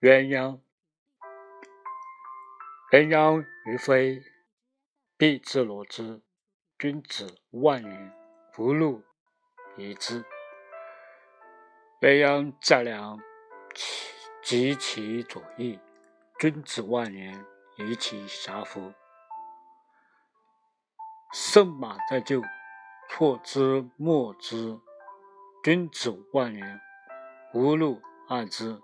鸳鸯，鸳鸯于飞，必自罗之。君子万年，不怒于之。鸳鸯在梁，及其左翼。君子万言，于其下乎？胜马在就，错之莫之。君子万言，无怒按之。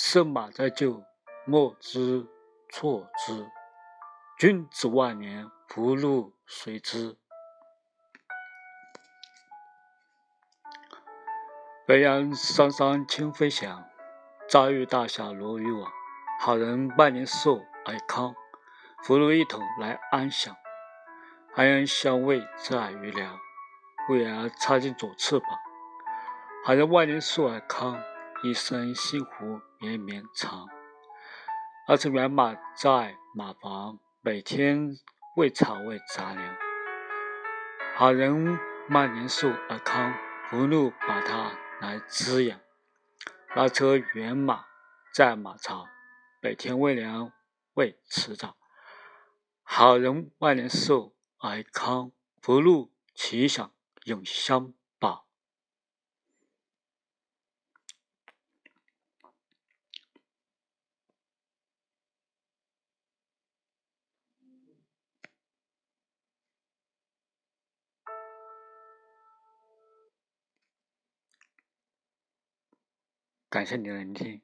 圣马在就，莫之错之。君子万年，不怒随之。鸳鸯双双轻飞翔，遭遇大小罗鱼网。好人万年寿而康，福禄一同来安享。安人相位在于梁，为而插进左翅膀。好人万年寿而康，一生幸福绵绵长。二车辕马在马房，每天喂草喂杂粮。好人万年寿而康，福禄把他来滋养。拉车辕马在马槽，每天喂粮喂迟早。好人万年寿而康，福禄其享永相。感谢你的聆听。